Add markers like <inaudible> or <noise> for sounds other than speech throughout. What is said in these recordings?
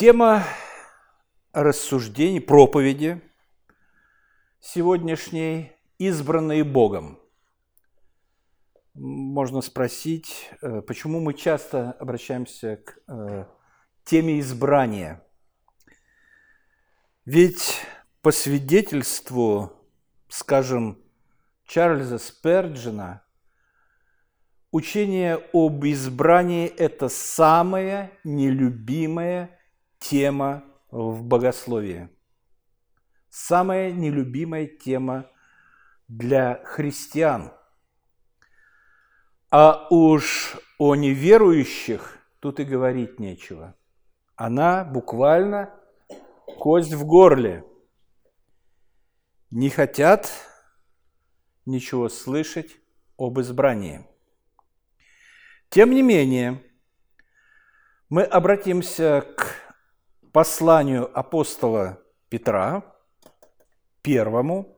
Тема рассуждений, проповеди сегодняшней «Избранные Богом». Можно спросить, э, почему мы часто обращаемся к э, теме избрания. Ведь по свидетельству, скажем, Чарльза Сперджина, учение об избрании – это самая нелюбимая тема в богословии. Самая нелюбимая тема для христиан. А уж о неверующих тут и говорить нечего. Она буквально кость в горле. Не хотят ничего слышать об избрании. Тем не менее, мы обратимся к посланию апостола Петра, первому,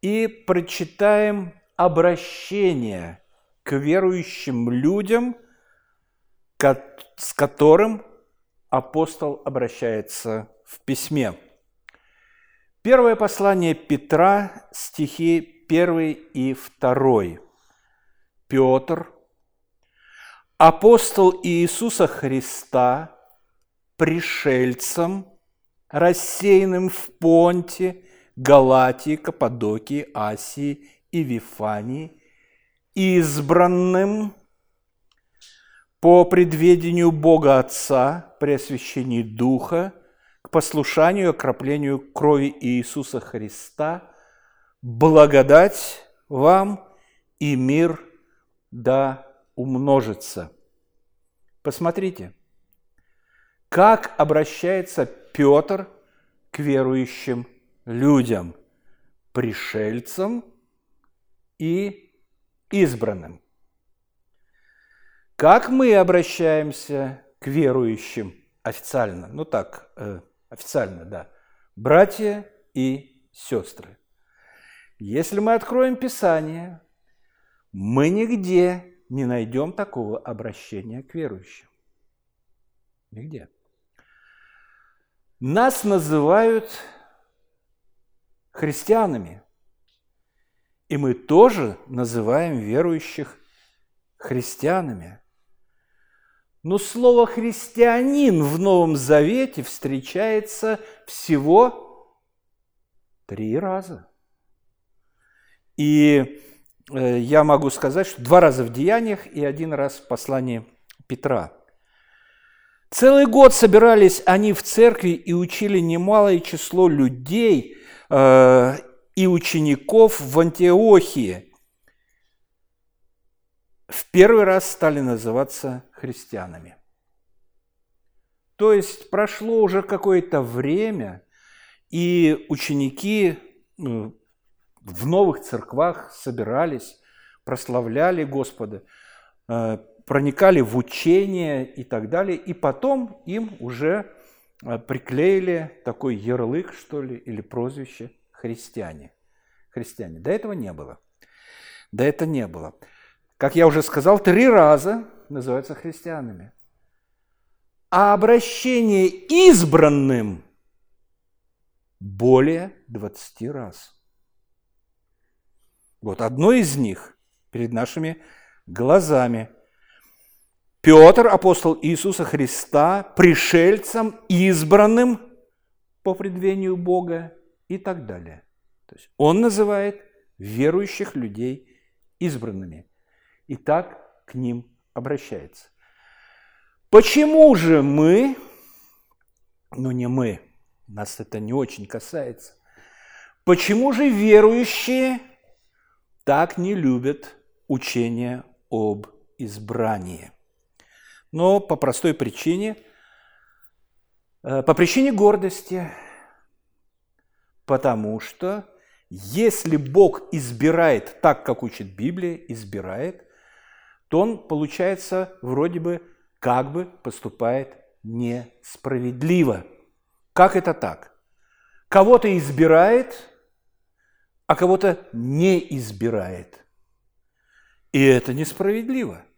и прочитаем обращение к верующим людям, с которым апостол обращается в письме. Первое послание Петра, стихи 1 и 2. Петр, апостол Иисуса Христа, пришельцам, рассеянным в Понте, Галатии, Каппадокии, Асии и Вифании, избранным по предведению Бога Отца при освящении Духа к послушанию и окроплению крови Иисуса Христа, благодать вам и мир да умножится. Посмотрите – как обращается Петр к верующим людям, пришельцам и избранным. Как мы обращаемся к верующим официально? Ну так, э, официально, да. Братья и сестры. Если мы откроем Писание, мы нигде не найдем такого обращения к верующим. Нигде. Нас называют христианами. И мы тоже называем верующих христианами. Но слово «христианин» в Новом Завете встречается всего три раза. И э, я могу сказать, что два раза в Деяниях и один раз в послании Петра – Целый год собирались они в церкви и учили немалое число людей э, и учеников в Антиохии. В первый раз стали называться христианами. То есть прошло уже какое-то время, и ученики ну, в новых церквах собирались, прославляли Господа, э, проникали в учение и так далее, и потом им уже э, приклеили такой ярлык, что ли, или прозвище христиане. Христиане. До этого не было. До этого не было. Как я уже сказал, три раза называются христианами. А обращение избранным более 20 раз. Вот одно из них перед нашими глазами – Петр, апостол Иисуса Христа, пришельцем, избранным по предвению Бога и так далее. То есть он называет верующих людей избранными и так к ним обращается. Почему же мы, ну не мы, нас это не очень касается, почему же верующие так не любят учение об избрании? Но по простой причине, э, по причине гордости, потому что если Бог избирает так, как учит Библия, избирает, то Он, получается, вроде бы как бы поступает несправедливо. Как это так? Кого-то избирает, а кого-то не избирает. И это несправедливо –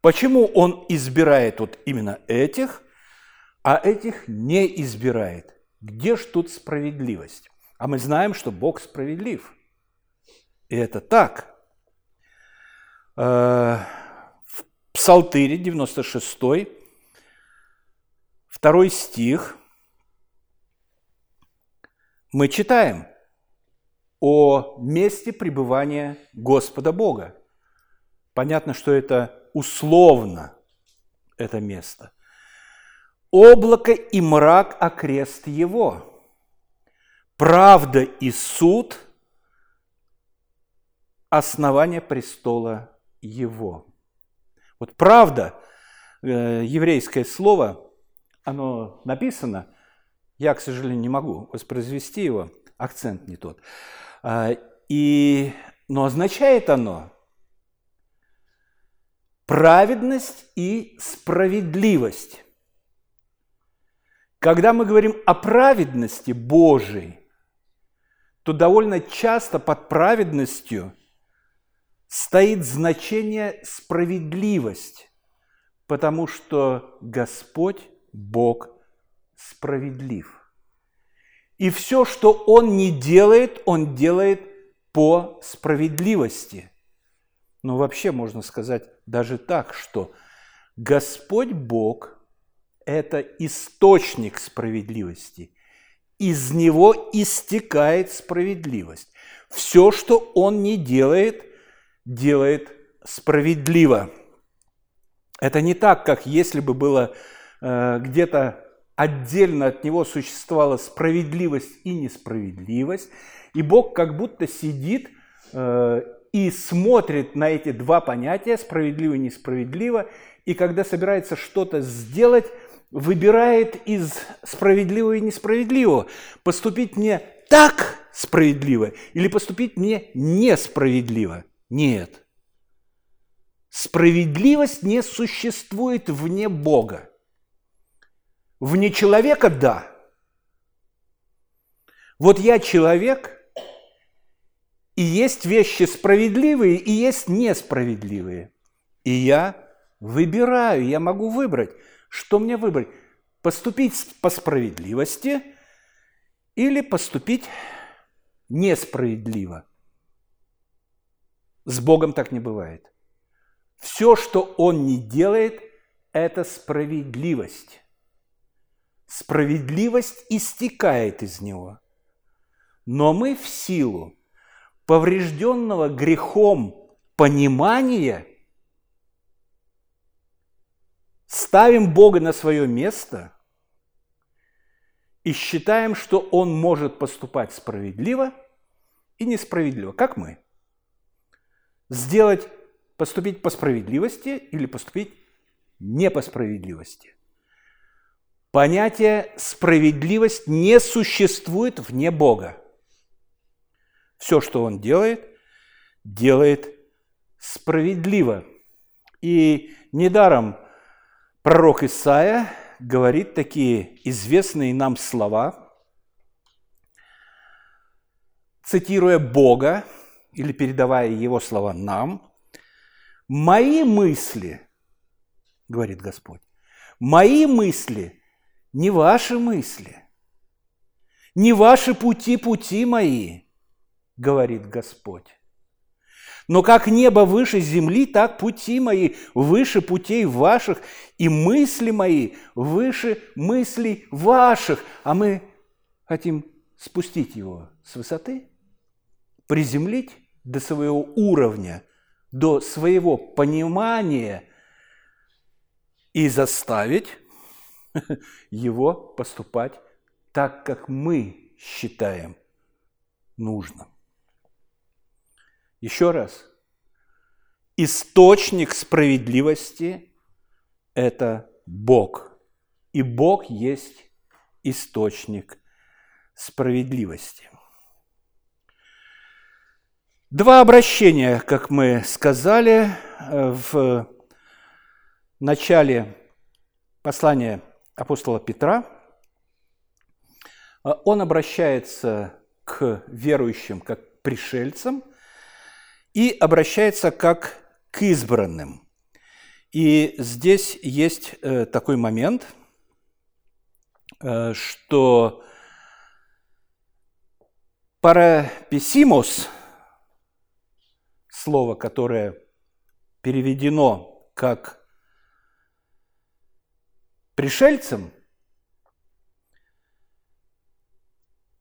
Почему он избирает вот именно этих, а этих не избирает. Где ж тут справедливость? А мы знаем, что Бог справедлив. И это так. Э, в Псалтыре 96, второй стих, мы читаем о месте пребывания Господа Бога. Понятно, что это условно, это место. Облако и мрак окрест его. Правда и суд – основание престола его. Вот правда, э, еврейское слово, оно написано, я, к сожалению, не могу воспроизвести его, акцент не тот. А, и, но означает оно праведность и справедливость. Когда мы говорим о праведности Божией, то довольно часто под праведностью стоит значение справедливость, потому что Господь Бог справедлив. И все, что Он не делает, Он делает по справедливости. Но вообще можно сказать даже так, что Господь Бог – это источник справедливости. Из него истекает справедливость. Все, что он не делает, делает справедливо. Это не так, как если бы было э, где-то отдельно от него существовала справедливость и несправедливость, и Бог как будто сидит э, и смотрит на эти два понятия, справедливо и несправедливо, и когда собирается что-то сделать, выбирает из справедливого и несправедливого. Поступить мне так справедливо или поступить мне несправедливо? Нет. Справедливость не существует вне Бога. Вне человека – да. Вот я человек, и есть вещи справедливые, и есть несправедливые. И я выбираю, я могу выбрать – что мне выбрать? Поступить по справедливости или поступить несправедливо? С Богом так не бывает. Все, что Он не делает, это справедливость. Справедливость истекает из Него. Но мы в силу поврежденного грехом понимания – ставим Бога на свое место и считаем, что Он может поступать справедливо и несправедливо, как мы. Сделать, поступить по справедливости или поступить не по справедливости. Понятие справедливость не существует вне Бога. Все, что Он делает, делает справедливо. И недаром Пророк Исаия говорит такие известные нам слова, цитируя Бога или передавая его слова нам, «Мои мысли, — говорит Господь, — мои мысли не ваши мысли, не ваши пути пути мои, — говорит Господь. Но как небо выше земли, так пути мои выше путей ваших, и мысли мои выше мыслей ваших. А мы хотим спустить его с высоты, приземлить до своего уровня, до своего понимания и заставить <laughs> его поступать так, как мы считаем нужным. Еще раз. Источник справедливости – это Бог. И Бог есть источник справедливости. Два обращения, как мы сказали, в начале послания апостола Петра. Он обращается к верующим как к пришельцам – и обращается как к избранным. И здесь есть э, такой момент, э, что парапесимос, слово, которое переведено как пришельцам,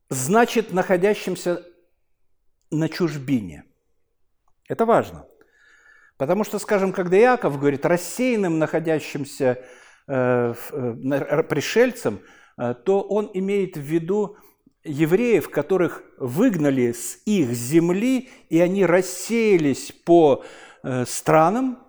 значит находящимся на чужбине. Это важно. Потому что, скажем, когда Иаков говорит рассеянным находящимся э, э, пришельцам, э, то он имеет в виду евреев, которых выгнали с их земли, и они рассеялись по э, странам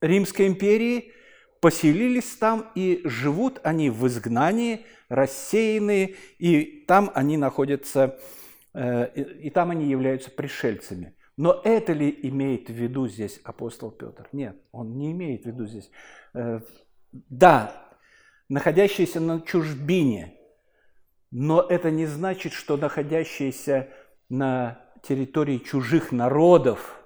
Римской империи, поселились там, и живут они в изгнании, рассеянные, и там они находятся, э, и там они являются пришельцами. Но это ли имеет в виду здесь апостол Петр? Нет, он не имеет в виду здесь. Э, да, находящиеся на чужбине, но это не значит, что находящиеся на территории чужих народов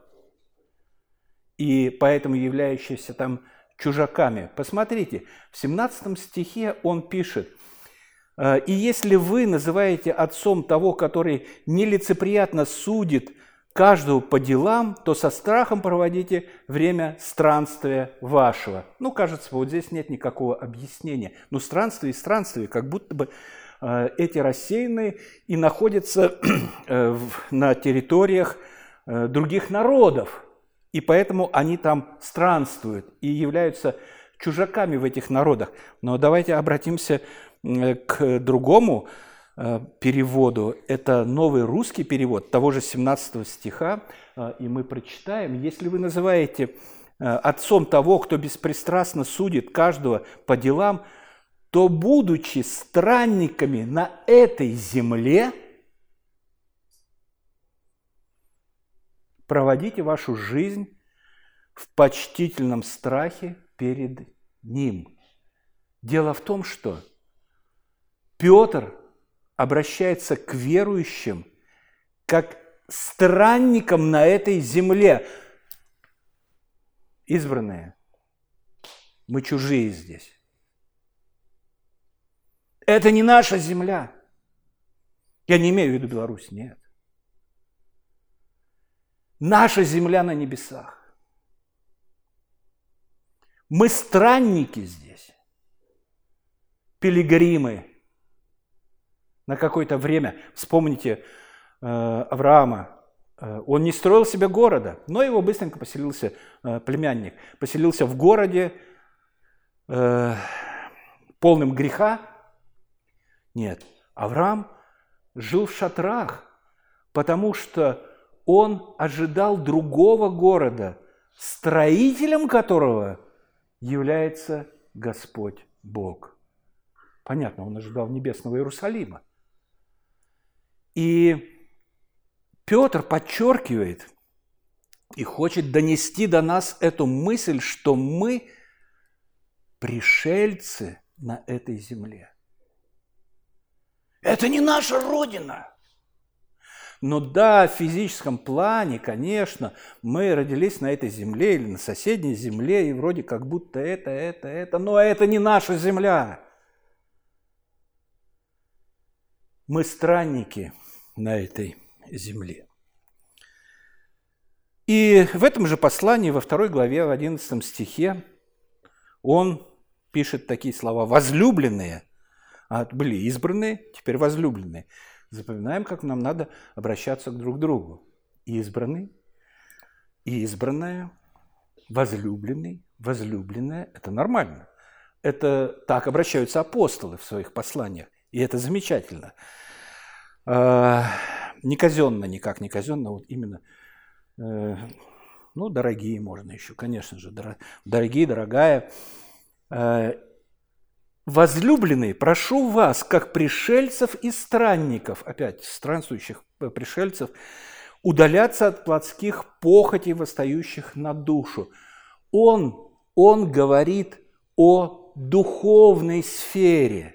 и поэтому являющиеся там чужаками. Посмотрите, в 17 стихе он пишет, «Э, «И если вы называете отцом того, который нелицеприятно судит каждого по делам, то со страхом проводите время странствия вашего». Ну, кажется, вот здесь нет никакого объяснения. Но странствие и странствие, как будто бы Э, эти рассеянные и находятся э, на территориях э, других народов. И поэтому они там странствуют и являются чужаками в этих народах. Но давайте обратимся к другому переводу. Это новый русский перевод того же 17 стиха, и мы прочитаем. «Если вы называете отцом того, кто беспристрастно судит каждого по делам, то, будучи странниками на этой земле, проводите вашу жизнь в почтительном страхе перед Ним. Дело в том, что Петр обращается к верующим как странникам на этой земле. Избранные, мы чужие здесь. Это не наша земля. Я не имею в виду Беларусь, нет. Наша земля на небесах. Мы странники здесь, пилигримы на какое-то время. Вспомните э, Авраама. Э, он не строил себе города, но его быстренько поселился э, племянник. Поселился в городе, полным греха, нет, Авраам жил в шатрах, потому что он ожидал другого города, строителем которого является Господь Бог. Понятно, он ожидал небесного Иерусалима. И Петр подчеркивает и хочет донести до нас эту мысль, что мы пришельцы на этой земле. Это не наша Родина. Но да, в физическом плане, конечно, мы родились на этой земле или на соседней земле, и вроде как будто это, это, это, но это не наша земля. Мы странники на этой земле. И в этом же послании, во второй главе, в 11 стихе, он пишет такие слова «возлюбленные» а были избранные, теперь возлюбленные. Запоминаем, как нам надо обращаться друг к другу. Избранный, избранная, возлюбленный, возлюбленная – это нормально. Это так обращаются апостолы в своих посланиях, и это замечательно. А, не казенно, никак не казенно, вот именно, э, ну, дорогие можно еще, конечно же, дорогие, дорогая. Э, Возлюбленные, прошу вас, как пришельцев и странников, опять странствующих э, пришельцев, удаляться от плотских похотей, восстающих на душу. Он, он говорит о духовной сфере.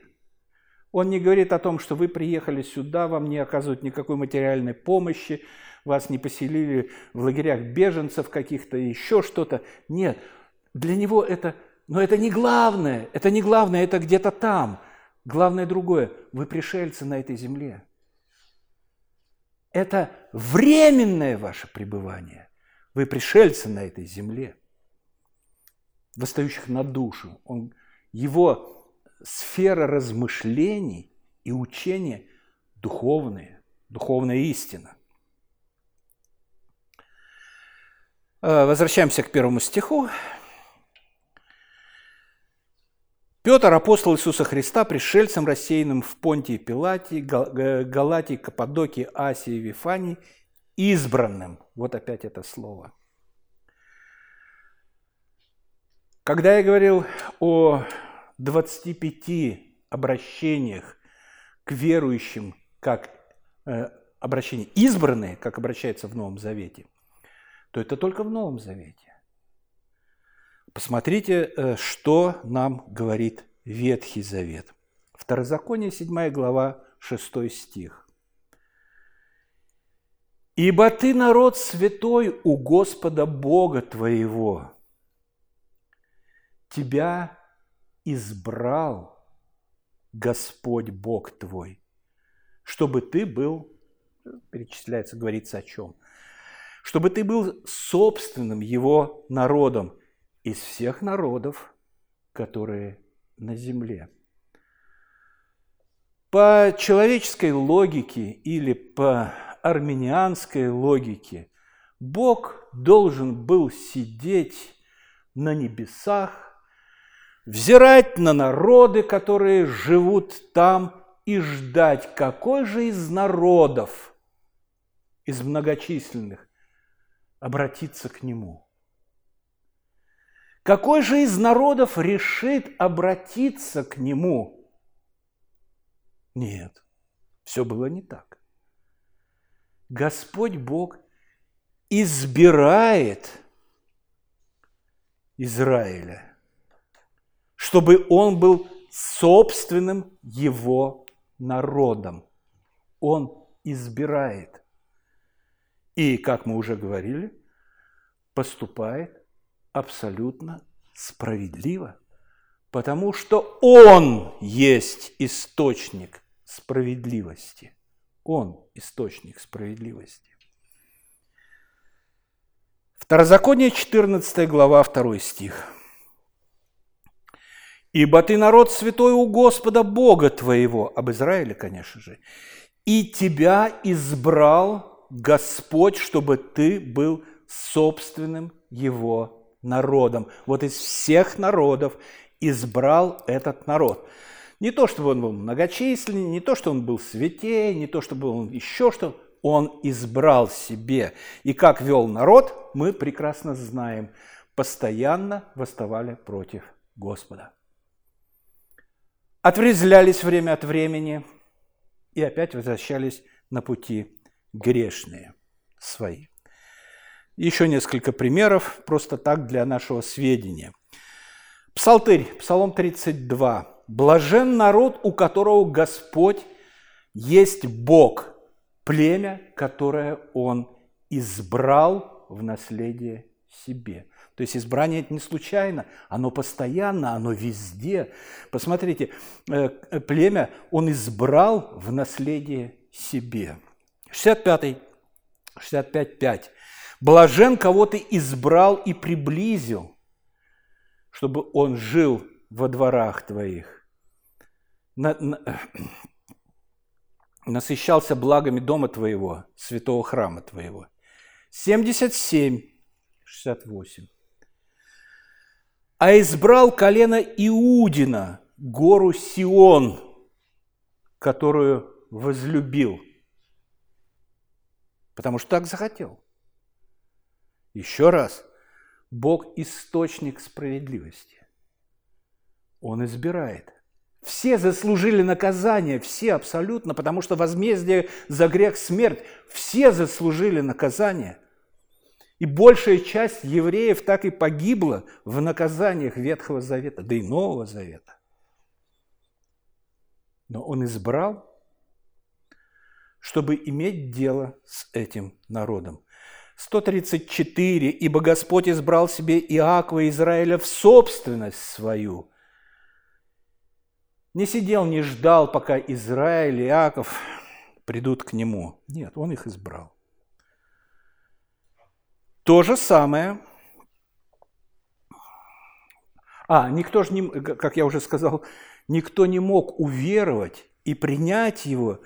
Он не говорит о том, что вы приехали сюда, вам не оказывают никакой материальной помощи, вас не поселили в лагерях беженцев каких-то, еще что-то. Нет, для него это но это не главное, это не главное, это где-то там. Главное другое, вы пришельцы на этой земле. Это временное ваше пребывание. Вы пришельцы на этой земле, восстающих на душу. Он, его сфера размышлений и учения духовные, духовная истина. Э, возвращаемся к первому стиху. Петр, апостол Иисуса Христа, пришельцем, рассеянным в Понтии, Пилатии, Галатии, Каппадокии, Асии, Вифании, избранным. Вот опять это слово. Когда я говорил о 25 обращениях к верующим, как э, обращение избранные, как обращается в Новом Завете, то это только в Новом Завете. Посмотрите, э, что нам говорит Ветхий Завет. Второзаконие, 7 глава, 6 стих. «Ибо ты народ святой у Господа Бога твоего, тебя избрал Господь Бог твой, чтобы ты был, перечисляется, говорится о чем, чтобы ты был собственным его народом, из всех народов, которые на земле. По человеческой логике или по армянианской логике Бог должен был сидеть на небесах, взирать на народы, которые живут там, и ждать, какой же из народов, из многочисленных, обратиться к Нему – какой же из народов решит обратиться к нему? Нет, все было не так. Господь Бог избирает Израиля, чтобы он был собственным его народом. Он избирает. И, как мы уже говорили, поступает абсолютно справедливо, потому что Он есть источник справедливости. Он источник справедливости. Второзаконие, 14 глава, 2 стих. «Ибо ты народ святой у Господа Бога твоего», об Израиле, конечно же, «и тебя избрал Господь, чтобы ты был собственным Его народом. Вот из всех народов избрал этот народ. Не то, чтобы он был многочисленный, не то, что он был святее, не то, чтобы он еще что он избрал себе. И как вел народ, мы прекрасно знаем. Постоянно восставали против Господа. Отврезлялись время от времени и опять возвращались на пути грешные свои. Еще несколько примеров, просто так для нашего сведения. Псалтырь, Псалом 32. «Блажен народ, у которого Господь есть Бог, племя, которое Он избрал в наследие себе». То есть избрание это не случайно, оно постоянно, оно везде. Посмотрите, э, племя он избрал в наследие себе. 65, 65, 5. Блажен, кого ты избрал и приблизил, чтобы он жил во дворах твоих, на, на, <clears throat> насыщался благами дома твоего, святого храма твоего. 77, 68. А избрал колено Иудина, гору Сион, которую возлюбил, потому что так захотел – еще раз, Бог – источник справедливости. Он избирает. Все заслужили наказание, все абсолютно, потому что возмездие за грех – смерть. Все заслужили наказание. И большая часть евреев так и погибла в наказаниях Ветхого Завета, да и Нового Завета. Но он избрал, чтобы иметь дело с этим народом. 134. «Ибо Господь избрал себе Иакова Израиля в собственность свою, не сидел, не ждал, пока Израиль и Иаков придут к нему. Нет, он их избрал. То же самое. А, никто же не, как я уже сказал, никто не мог уверовать и принять его,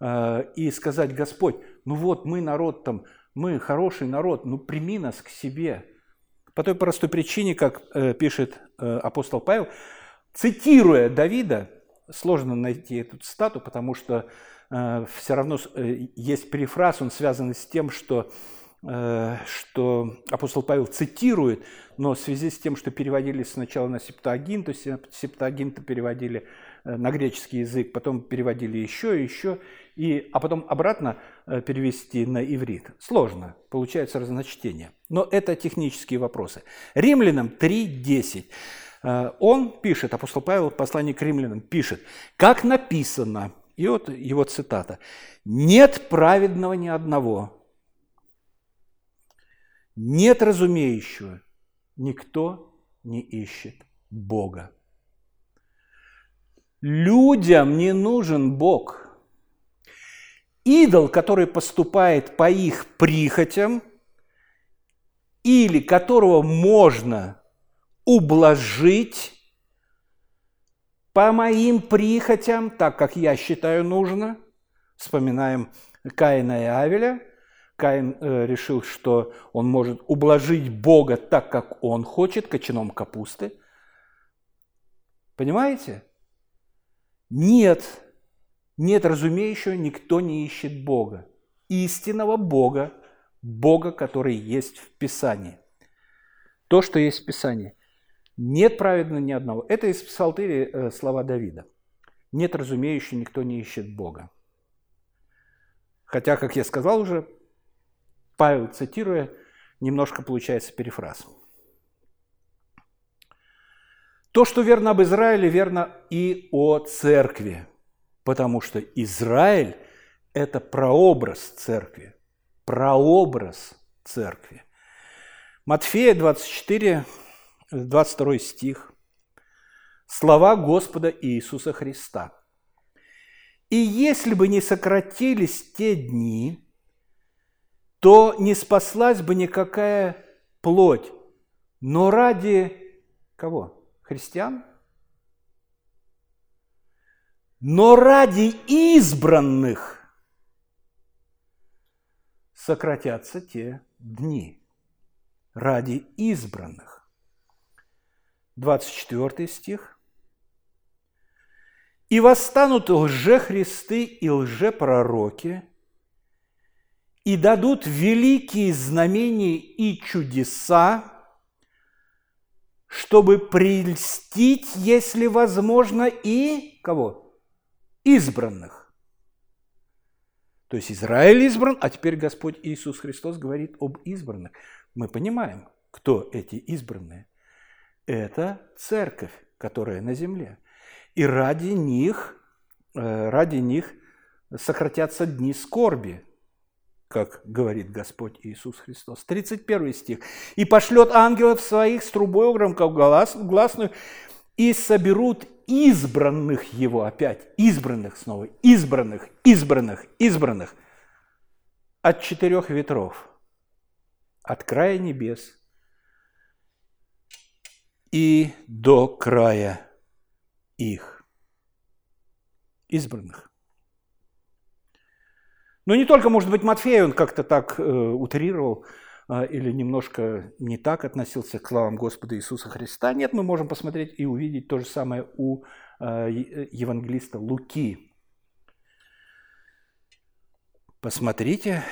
э, и сказать, Господь, ну вот мы народ там, мы хороший народ, ну прими нас к себе. По той простой причине, как э, пишет э, апостол Павел, цитируя Давида, сложно найти эту цитату, потому что все равно есть перефраз, он связан с тем, что что апостол Павел цитирует, но в связи с тем, что переводили сначала на септуагин, то есть септуагинты переводили э, на греческий язык, потом переводили еще и еще, и, а потом обратно э, перевести на иврит. Сложно, получается разночтение. Но это технические вопросы. Римлянам 3.10. Он пишет, апостол Павел в послании к римлянам пишет, как написано, и вот его цитата, «Нет праведного ни одного, нет разумеющего, никто не ищет Бога. Людям не нужен Бог. Идол, который поступает по их прихотям, или которого можно ублажить по моим прихотям, так как я считаю нужно. Вспоминаем Каина и Авеля – Каин э, решил, что он может ублажить Бога так, как он хочет, кочаном капусты. Понимаете? Нет, нет разумеющего, никто не ищет Бога. Истинного Бога, Бога, который есть в Писании. То, что есть в Писании. Нет праведного ни одного. Это из Псалтыри э, слова Давида. Нет разумеющего, никто не ищет Бога. Хотя, как я сказал уже, Павел, цитируя, немножко получается перефраз. То, что верно об Израиле, верно и о церкви, потому что Израиль – это прообраз церкви, прообраз церкви. Матфея 24, 22 стих. Слова Господа Иисуса Христа. «И если бы не сократились те дни, то не спаслась бы никакая плоть. Но ради кого? Христиан? Но ради избранных сократятся те дни. Ради избранных. 24 стих. «И восстанут лжехристы и лжепророки, и дадут великие знамения и чудеса, чтобы прельстить, если возможно, и кого? Избранных. То есть Израиль избран, а теперь Господь Иисус Христос говорит об избранных. Мы понимаем, кто эти избранные. Это церковь, которая на земле. И ради них, э, ради них сократятся дни скорби, как говорит Господь Иисус Христос. 31 стих. «И пошлет ангелов своих с трубой громко гласную, и соберут избранных его опять, избранных снова, избранных, избранных, избранных от четырех ветров, от края небес и до края их, избранных. Но не только, может быть, Матфей, он как-то так э, утрировал э, или немножко не так относился к словам Господа Иисуса Христа. Нет, мы можем посмотреть и увидеть то же самое у э, евангелиста Луки. Посмотрите,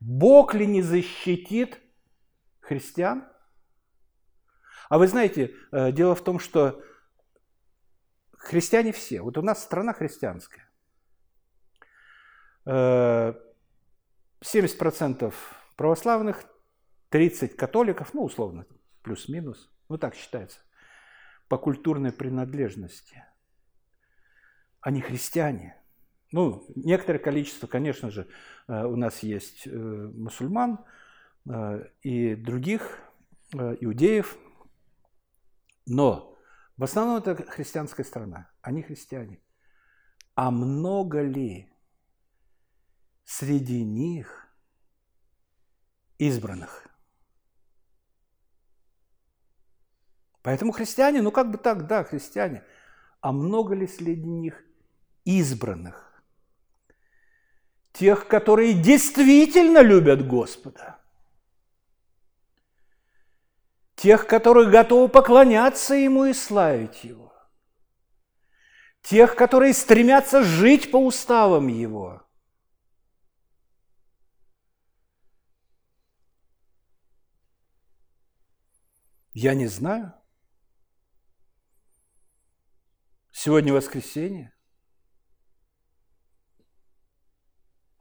Бог ли не защитит христиан? А вы знаете, э, дело в том, что христиане все, вот у нас страна христианская, 70% православных, 30 католиков, ну, условно, плюс-минус, ну, так считается, по культурной принадлежности. Они христиане. Ну, некоторое количество, конечно же, э, у нас есть э, мусульман э, и других иудеев, но В основном это христианская страна, они христиане. А много ли среди них избранных? Поэтому христиане, ну как бы так, да, христиане. А много ли среди них избранных? Тех, которые действительно любят Господа. Тех, которые готовы поклоняться Ему и славить Его. Тех, которые стремятся жить по уставам Его. Я не знаю. Сегодня воскресенье.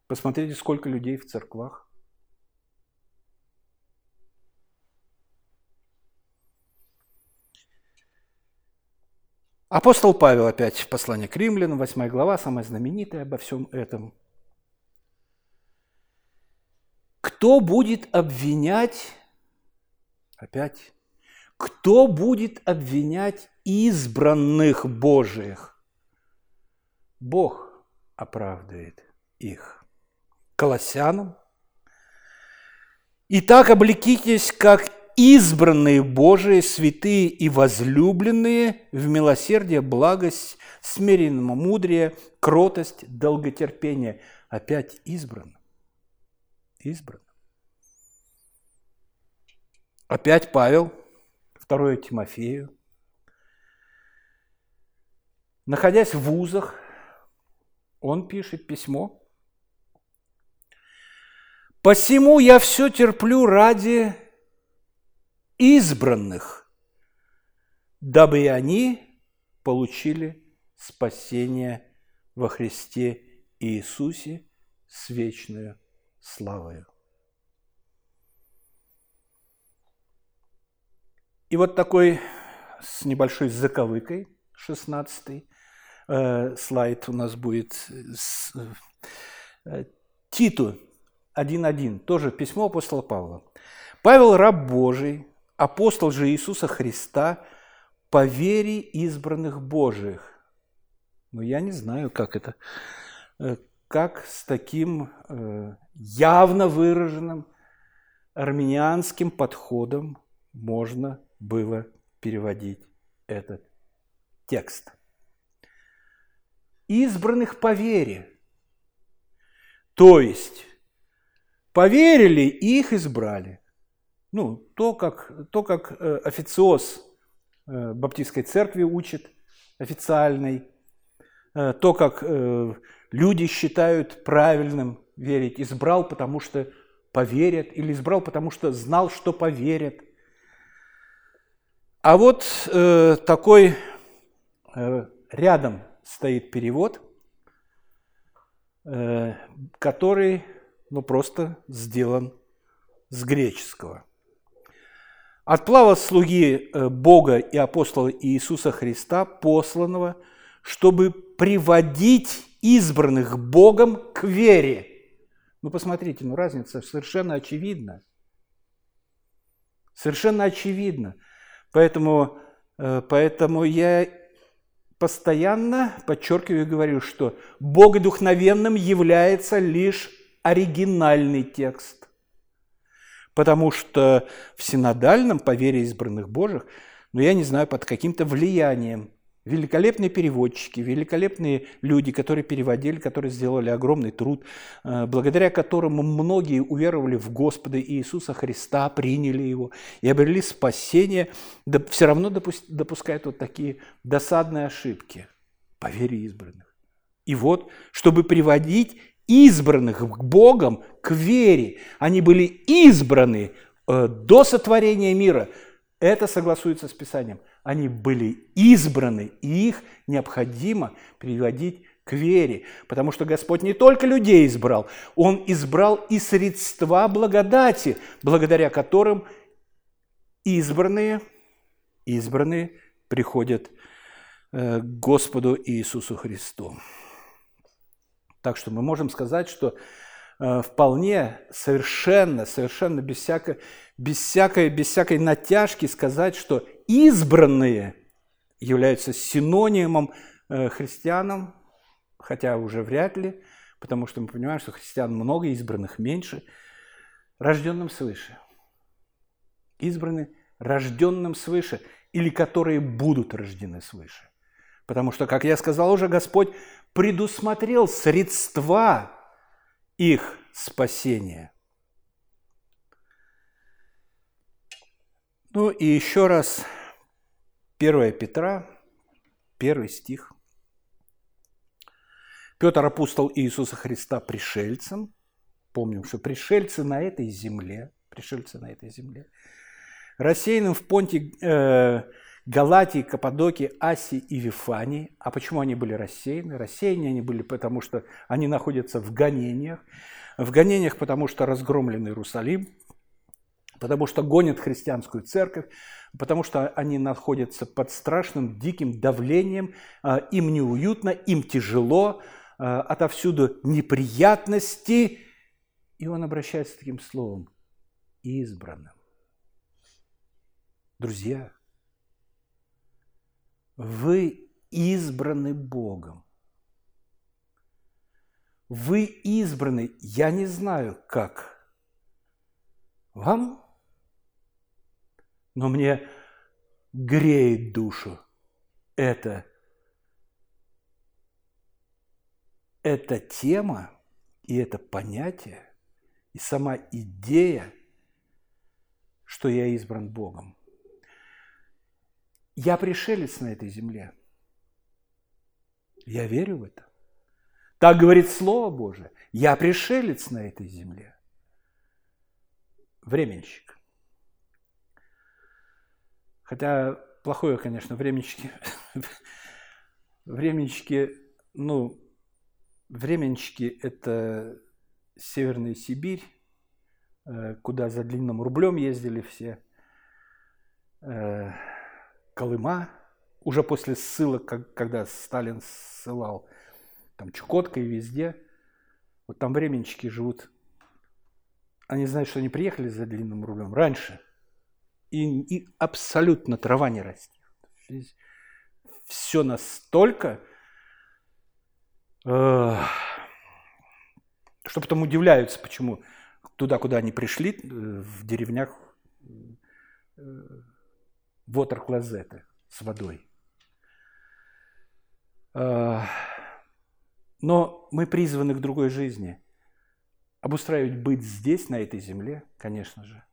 Посмотрите, сколько людей в церквах. Апостол Павел опять в послании к римлянам, 8 глава, самая знаменитая обо всем этом. Кто будет обвинять, опять, кто будет обвинять избранных Божиих. Бог оправдывает их. Колоссянам. Итак, облекитесь, как избранные Божии, святые и возлюбленные в милосердие, благость, смиренное мудрее, кротость, долготерпение. Опять избран. Избран. Опять Павел, 2 Тимофею, Находясь в вузах, он пишет письмо. «Посему я все терплю ради избранных, дабы и они получили спасение во Христе Иисусе с вечной славою». И вот такой с небольшой заковыкой, 16 Э, слайд у нас будет. Э, Титу 1.1, тоже письмо апостола Павла. Павел, раб Божий, апостол же Иисуса Христа, по вере избранных Божиих. Но я не знаю, как это, э, как с таким явно выраженным армянианским подходом можно было переводить этот текст избранных по вере. То есть, поверили и их избрали. Ну, то, как, то, как э, официоз э, Баптистской церкви учит, официальный, э, то, как люди считают правильным верить. Избрал, потому что поверят, или избрал, потому что знал, что поверят. А вот э, такой э, рядом стоит перевод, э, который ну, просто сделан с греческого. От плава слуги э, Бога и апостола Иисуса Христа, посланного, чтобы приводить избранных Богом к вере. Ну, посмотрите, ну разница совершенно очевидна. Совершенно очевидна. Поэтому, э, поэтому я постоянно подчеркиваю и говорю, что богодухновенным является лишь оригинальный текст. Потому что в синодальном, по вере избранных Божьих, но ну, я не знаю, под каким-то влиянием великолепные переводчики, великолепные люди, которые переводили, которые сделали огромный труд, э, благодаря которому многие уверовали в Господа Иисуса Христа, приняли Его и обрели спасение, да все равно допускают вот такие досадные ошибки по вере избранных. И вот, чтобы приводить избранных к Богом, к вере, они были избраны э, до сотворения мира, это согласуется с Писанием – они были избраны, и их необходимо приводить к вере, потому что Господь не только людей избрал, Он избрал и средства благодати, благодаря которым избранные, избранные приходят э, к Господу Иисусу Христу. Так что мы можем сказать, что вполне, совершенно, совершенно без всякой, без всякой, без всякой натяжки сказать, что избранные являются синонимом э, христианам, хотя уже вряд ли, потому что мы понимаем, что христиан много, избранных меньше, рожденным свыше. Избраны рожденным свыше или которые будут рождены свыше. Потому что, как я сказал уже, Господь предусмотрел средства их спасения. Ну и еще раз, 1 Петра, первый стих. Петр апостол Иисуса Христа пришельцем. Помним, что пришельцы на этой земле, пришельцы на этой земле, рассеянным в Понте, э, Галатии, Каппадокии, Асии и Вифании. А почему они были рассеяны? Рассеяны они были потому, что они находятся в гонениях. В гонениях, потому что разгромлен Иерусалим, потому что гонят христианскую церковь, потому что они находятся под страшным диким давлением, а, им неуютно, им тяжело, а, отовсюду неприятности. И он обращается таким словом – избранным. Друзья, вы избраны Богом. Вы избраны, я не знаю как. Вам? Но мне греет душу это, эта тема и это понятие, и сама идея, что я избран Богом. Я пришелец на этой земле. Я верю в это. Так говорит Слово Божие. Я пришелец на этой земле. Временщик. Хотя плохое, конечно, временщики. <laughs> Временщики, ну, временщики – это Северная Сибирь, э, куда за длинным рублем ездили все. Э, Колыма, уже после ссылок, когда Сталин ссылал, там Чукотка и везде, вот там временщики живут. Они знают, что они приехали за длинным рублем раньше, и, и абсолютно трава не растет. Все настолько, э, что потом удивляются, почему туда, куда они пришли, э, в деревнях вотер-клозеты с водой. А, но мы призваны к другой жизни. Обустраивать быть здесь, на этой земле, конечно же.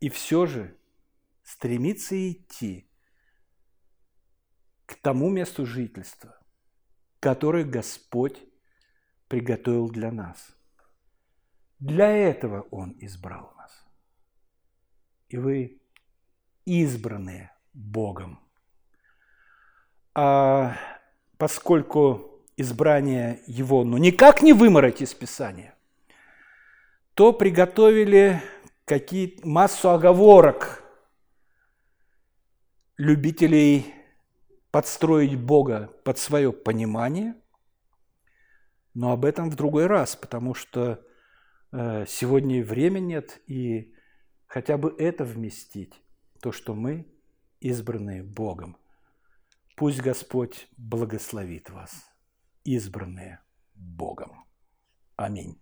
И все же стремиться идти к тому месту жительства, которое Господь приготовил для нас. Для этого Он избрал нас. И вы избранные Богом. А поскольку избрание его ну, никак не вымороть из Писания, то приготовили какие массу оговорок любителей подстроить Бога под свое понимание, но об этом в другой раз, потому что э, сегодня и времени нет, и хотя бы это вместить то, что мы избранные Богом. Пусть Господь благословит вас, избранные Богом. Аминь.